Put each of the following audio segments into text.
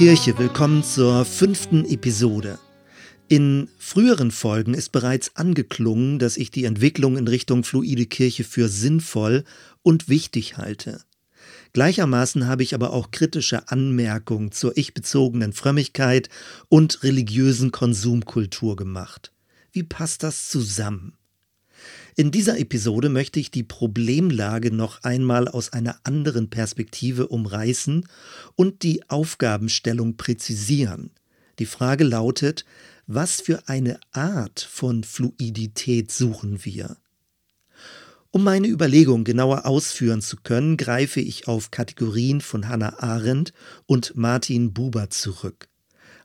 Kirche, willkommen zur fünften Episode. In früheren Folgen ist bereits angeklungen, dass ich die Entwicklung in Richtung Fluide Kirche für sinnvoll und wichtig halte. Gleichermaßen habe ich aber auch kritische Anmerkungen zur ich-bezogenen Frömmigkeit und religiösen Konsumkultur gemacht. Wie passt das zusammen? In dieser Episode möchte ich die Problemlage noch einmal aus einer anderen Perspektive umreißen und die Aufgabenstellung präzisieren. Die Frage lautet, was für eine Art von Fluidität suchen wir? Um meine Überlegung genauer ausführen zu können, greife ich auf Kategorien von Hannah Arendt und Martin Buber zurück.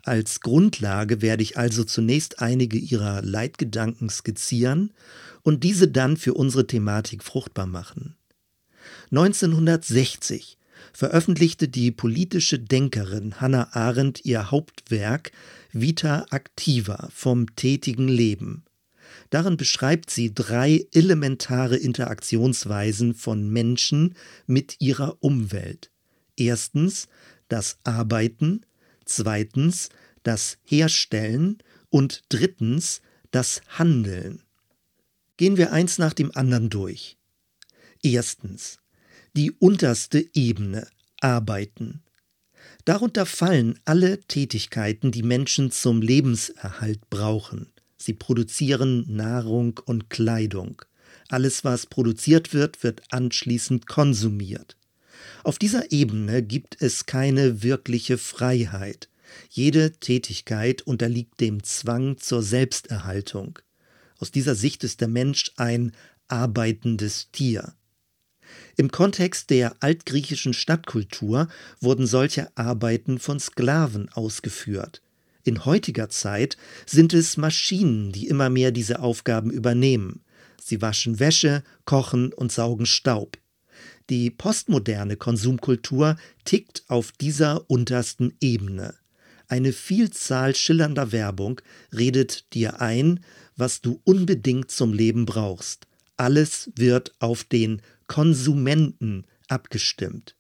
Als Grundlage werde ich also zunächst einige ihrer Leitgedanken skizzieren und diese dann für unsere Thematik fruchtbar machen. 1960 veröffentlichte die politische Denkerin Hannah Arendt ihr Hauptwerk Vita Activa vom tätigen Leben. Darin beschreibt sie drei elementare Interaktionsweisen von Menschen mit ihrer Umwelt. Erstens das Arbeiten, zweitens das Herstellen und drittens das Handeln. Gehen wir eins nach dem anderen durch. Erstens die unterste Ebene Arbeiten. Darunter fallen alle Tätigkeiten, die Menschen zum Lebenserhalt brauchen. Sie produzieren Nahrung und Kleidung. Alles, was produziert wird, wird anschließend konsumiert. Auf dieser Ebene gibt es keine wirkliche Freiheit. Jede Tätigkeit unterliegt dem Zwang zur Selbsterhaltung. Aus dieser Sicht ist der Mensch ein arbeitendes Tier. Im Kontext der altgriechischen Stadtkultur wurden solche Arbeiten von Sklaven ausgeführt. In heutiger Zeit sind es Maschinen, die immer mehr diese Aufgaben übernehmen. Sie waschen Wäsche, kochen und saugen Staub. Die postmoderne Konsumkultur tickt auf dieser untersten Ebene. Eine Vielzahl schillernder Werbung redet dir ein, was du unbedingt zum Leben brauchst. Alles wird auf den Konsumenten abgestimmt.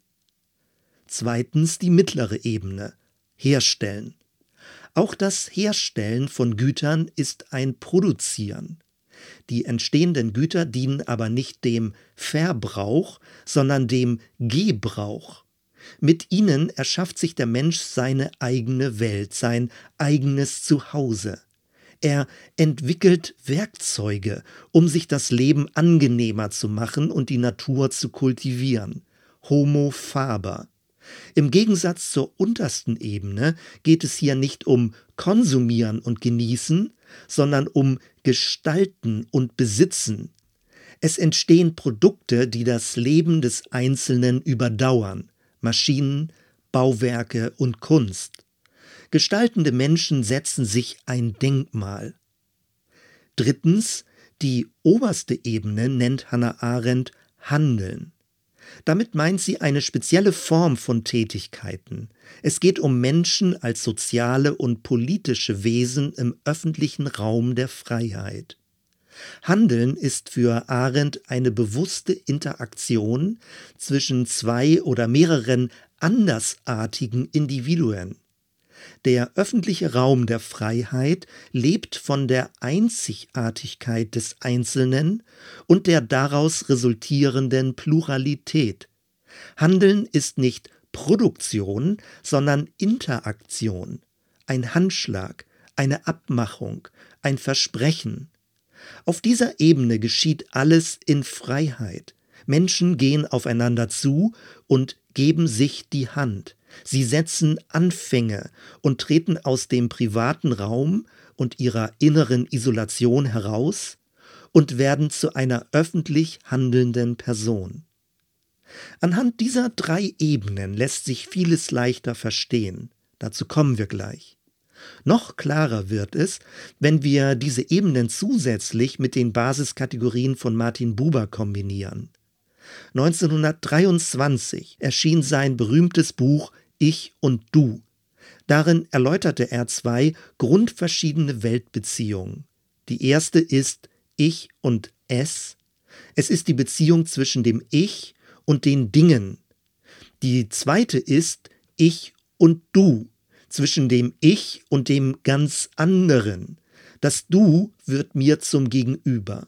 Zweitens die mittlere Ebene. Herstellen. Auch das Herstellen von Gütern ist ein Produzieren. Die entstehenden Güter dienen aber nicht dem Verbrauch, sondern dem Gebrauch. Mit ihnen erschafft sich der Mensch seine eigene Welt, sein eigenes Zuhause. Er entwickelt Werkzeuge, um sich das Leben angenehmer zu machen und die Natur zu kultivieren. Homo faber. Im Gegensatz zur untersten Ebene geht es hier nicht um Konsumieren und Genießen, sondern um Gestalten und Besitzen. Es entstehen Produkte, die das Leben des Einzelnen überdauern Maschinen, Bauwerke und Kunst. Gestaltende Menschen setzen sich ein Denkmal. Drittens, die oberste Ebene nennt Hannah Arendt Handeln. Damit meint sie eine spezielle Form von Tätigkeiten. Es geht um Menschen als soziale und politische Wesen im öffentlichen Raum der Freiheit. Handeln ist für Arendt eine bewusste Interaktion zwischen zwei oder mehreren andersartigen Individuen. Der öffentliche Raum der Freiheit lebt von der Einzigartigkeit des Einzelnen und der daraus resultierenden Pluralität. Handeln ist nicht Produktion, sondern Interaktion, ein Handschlag, eine Abmachung, ein Versprechen. Auf dieser Ebene geschieht alles in Freiheit. Menschen gehen aufeinander zu und geben sich die Hand. Sie setzen Anfänge und treten aus dem privaten Raum und ihrer inneren Isolation heraus und werden zu einer öffentlich handelnden Person. Anhand dieser drei Ebenen lässt sich vieles leichter verstehen. Dazu kommen wir gleich. Noch klarer wird es, wenn wir diese Ebenen zusätzlich mit den Basiskategorien von Martin Buber kombinieren. 1923 erschien sein berühmtes Buch Ich und Du. Darin erläuterte er zwei grundverschiedene Weltbeziehungen. Die erste ist Ich und Es. Es ist die Beziehung zwischen dem Ich und den Dingen. Die zweite ist Ich und Du, zwischen dem Ich und dem ganz anderen. Das Du wird mir zum Gegenüber.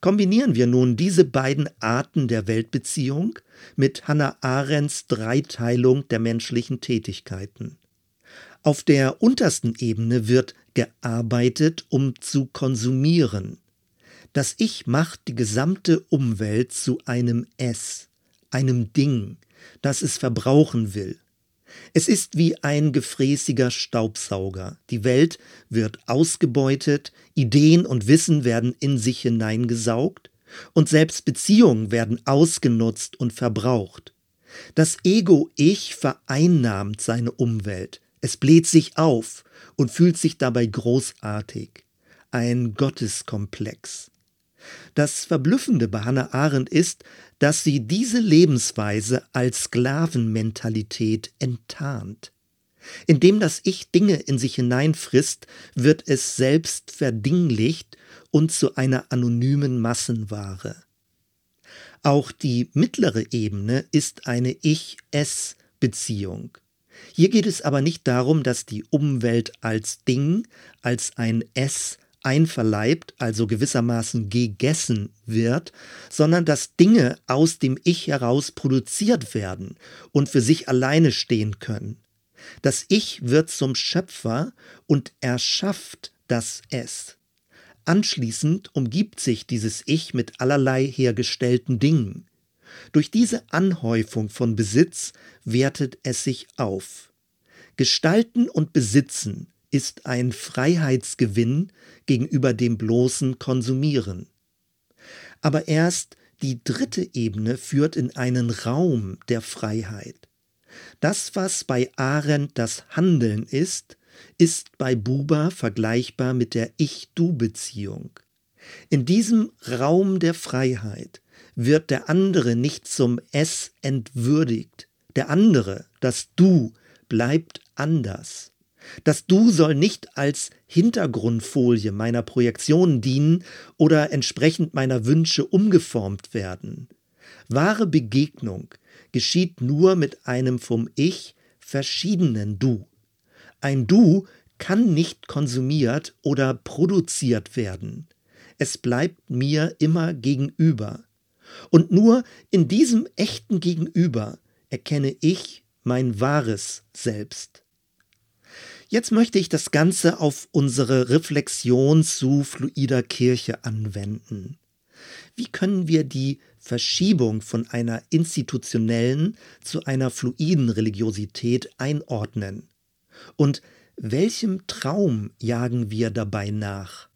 Kombinieren wir nun diese beiden Arten der Weltbeziehung mit Hannah Arendts Dreiteilung der menschlichen Tätigkeiten. Auf der untersten Ebene wird gearbeitet, um zu konsumieren. Das Ich macht die gesamte Umwelt zu einem Es, einem Ding, das es verbrauchen will. Es ist wie ein gefräßiger Staubsauger. Die Welt wird ausgebeutet, Ideen und Wissen werden in sich hineingesaugt und selbst Beziehungen werden ausgenutzt und verbraucht. Das Ego-Ich vereinnahmt seine Umwelt. Es bläht sich auf und fühlt sich dabei großartig. Ein Gotteskomplex. Das Verblüffende bei Hannah Arendt ist, dass sie diese Lebensweise als Sklavenmentalität enttarnt. Indem das Ich Dinge in sich hineinfrisst, wird es selbst verdinglicht und zu einer anonymen Massenware. Auch die mittlere Ebene ist eine Ich-Es-Beziehung. Hier geht es aber nicht darum, dass die Umwelt als Ding, als ein Es einverleibt, also gewissermaßen gegessen wird, sondern dass Dinge aus dem Ich heraus produziert werden und für sich alleine stehen können. Das Ich wird zum Schöpfer und erschafft das Es. Anschließend umgibt sich dieses Ich mit allerlei hergestellten Dingen. Durch diese Anhäufung von Besitz wertet es sich auf. Gestalten und Besitzen ist ein Freiheitsgewinn gegenüber dem bloßen Konsumieren. Aber erst die dritte Ebene führt in einen Raum der Freiheit. Das, was bei Arendt das Handeln ist, ist bei Buber vergleichbar mit der Ich-Du-Beziehung. In diesem Raum der Freiheit wird der andere nicht zum Es entwürdigt. Der andere, das Du, bleibt anders. Das Du soll nicht als Hintergrundfolie meiner Projektionen dienen oder entsprechend meiner Wünsche umgeformt werden. Wahre Begegnung geschieht nur mit einem vom Ich verschiedenen Du. Ein Du kann nicht konsumiert oder produziert werden. Es bleibt mir immer gegenüber. Und nur in diesem echten Gegenüber erkenne ich mein wahres Selbst. Jetzt möchte ich das Ganze auf unsere Reflexion zu fluider Kirche anwenden. Wie können wir die Verschiebung von einer institutionellen zu einer fluiden Religiosität einordnen? Und welchem Traum jagen wir dabei nach?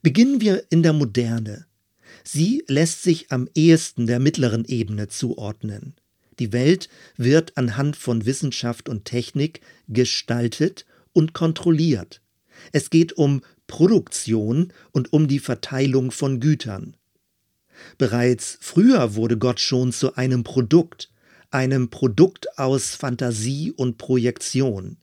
Beginnen wir in der Moderne. Sie lässt sich am ehesten der mittleren Ebene zuordnen. Die Welt wird anhand von Wissenschaft und Technik gestaltet und kontrolliert. Es geht um Produktion und um die Verteilung von Gütern. Bereits früher wurde Gott schon zu einem Produkt, einem Produkt aus Fantasie und Projektion.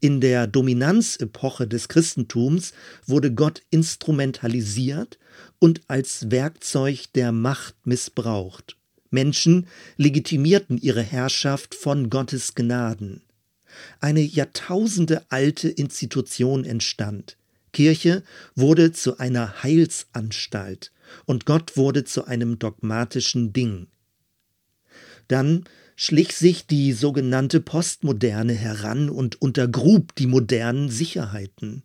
In der Dominanzepoche des Christentums wurde Gott instrumentalisiert und als Werkzeug der Macht missbraucht. Menschen legitimierten ihre Herrschaft von Gottes Gnaden. Eine Jahrtausende alte Institution entstand. Kirche wurde zu einer Heilsanstalt und Gott wurde zu einem dogmatischen Ding. Dann schlich sich die sogenannte Postmoderne heran und untergrub die modernen Sicherheiten.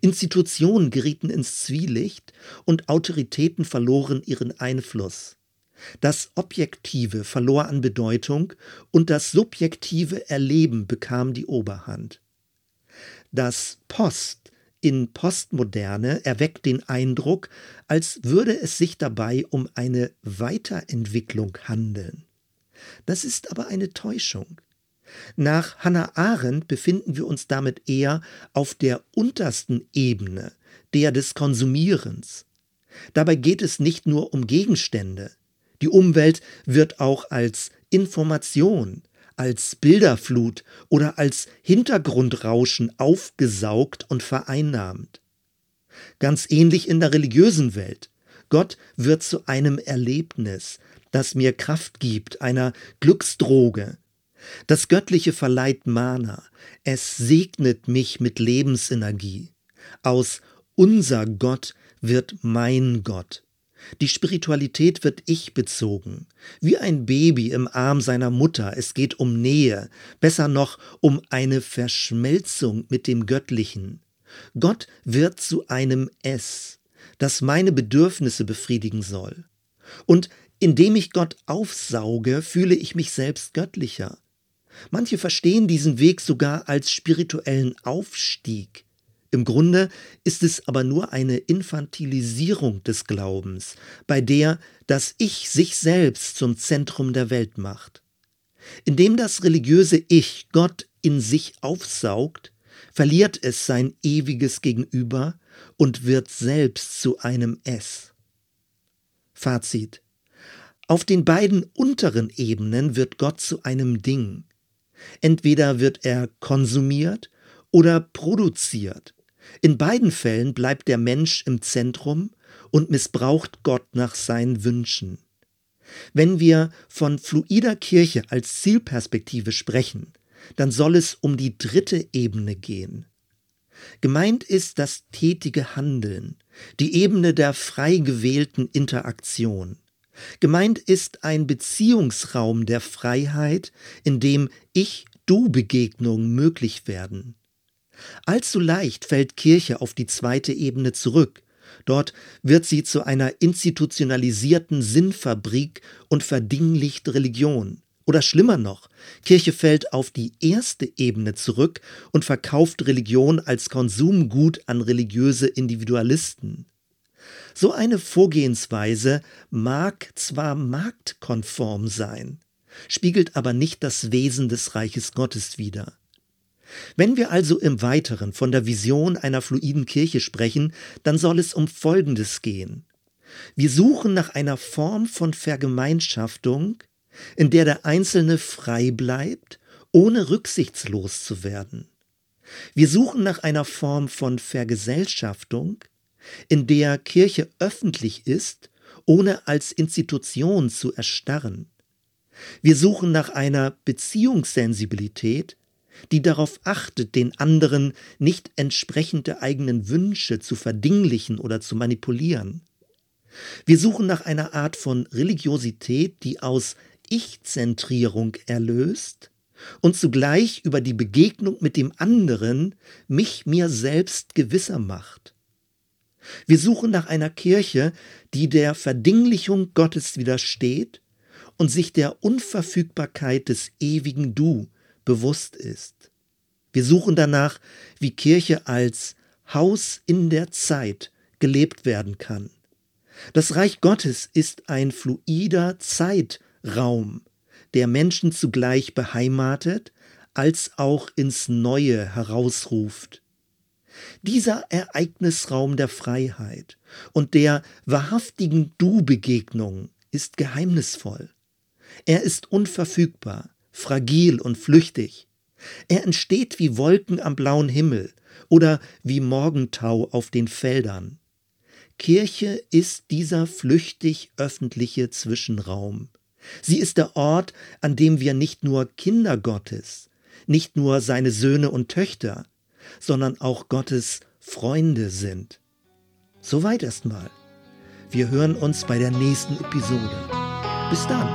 Institutionen gerieten ins Zwielicht und Autoritäten verloren ihren Einfluss. Das Objektive verlor an Bedeutung und das subjektive Erleben bekam die Oberhand. Das Post in Postmoderne erweckt den Eindruck, als würde es sich dabei um eine Weiterentwicklung handeln. Das ist aber eine Täuschung. Nach Hannah Arendt befinden wir uns damit eher auf der untersten Ebene, der des Konsumierens. Dabei geht es nicht nur um Gegenstände, die Umwelt wird auch als Information, als Bilderflut oder als Hintergrundrauschen aufgesaugt und vereinnahmt. Ganz ähnlich in der religiösen Welt. Gott wird zu einem Erlebnis, das mir Kraft gibt, einer Glücksdroge. Das Göttliche verleiht Mana, es segnet mich mit Lebensenergie. Aus unser Gott wird mein Gott. Die Spiritualität wird ich bezogen, wie ein Baby im Arm seiner Mutter. Es geht um Nähe, besser noch um eine Verschmelzung mit dem Göttlichen. Gott wird zu einem Es, das meine Bedürfnisse befriedigen soll. Und indem ich Gott aufsauge, fühle ich mich selbst göttlicher. Manche verstehen diesen Weg sogar als spirituellen Aufstieg. Im Grunde ist es aber nur eine Infantilisierung des Glaubens, bei der das Ich sich selbst zum Zentrum der Welt macht. Indem das religiöse Ich Gott in sich aufsaugt, verliert es sein ewiges Gegenüber und wird selbst zu einem Es. Fazit. Auf den beiden unteren Ebenen wird Gott zu einem Ding. Entweder wird er konsumiert oder produziert. In beiden Fällen bleibt der Mensch im Zentrum und missbraucht Gott nach seinen Wünschen. Wenn wir von fluider Kirche als Zielperspektive sprechen, dann soll es um die dritte Ebene gehen. Gemeint ist das tätige Handeln, die Ebene der frei gewählten Interaktion. Gemeint ist ein Beziehungsraum der Freiheit, in dem Ich-Du-Begegnungen möglich werden. Allzu leicht fällt Kirche auf die zweite Ebene zurück. Dort wird sie zu einer institutionalisierten Sinnfabrik und verdinglicht Religion. Oder schlimmer noch, Kirche fällt auf die erste Ebene zurück und verkauft Religion als Konsumgut an religiöse Individualisten. So eine Vorgehensweise mag zwar marktkonform sein, spiegelt aber nicht das Wesen des Reiches Gottes wider. Wenn wir also im Weiteren von der Vision einer fluiden Kirche sprechen, dann soll es um Folgendes gehen. Wir suchen nach einer Form von Vergemeinschaftung, in der der Einzelne frei bleibt, ohne rücksichtslos zu werden. Wir suchen nach einer Form von Vergesellschaftung, in der Kirche öffentlich ist, ohne als Institution zu erstarren. Wir suchen nach einer Beziehungssensibilität, die darauf achtet, den anderen nicht entsprechend der eigenen Wünsche zu verdinglichen oder zu manipulieren. Wir suchen nach einer Art von Religiosität, die aus Ich-Zentrierung erlöst und zugleich über die Begegnung mit dem anderen mich mir selbst gewisser macht. Wir suchen nach einer Kirche, die der Verdinglichung Gottes widersteht und sich der Unverfügbarkeit des ewigen Du bewusst ist. Wir suchen danach, wie Kirche als Haus in der Zeit gelebt werden kann. Das Reich Gottes ist ein fluider Zeitraum, der Menschen zugleich beheimatet als auch ins Neue herausruft. Dieser Ereignisraum der Freiheit und der wahrhaftigen Du-Begegnung ist geheimnisvoll. Er ist unverfügbar, fragil und flüchtig. Er entsteht wie Wolken am blauen Himmel oder wie Morgentau auf den Feldern. Kirche ist dieser flüchtig öffentliche Zwischenraum. Sie ist der Ort, an dem wir nicht nur Kinder Gottes, nicht nur seine Söhne und Töchter, sondern auch Gottes Freunde sind. Soweit erstmal. Wir hören uns bei der nächsten Episode. Bis dann.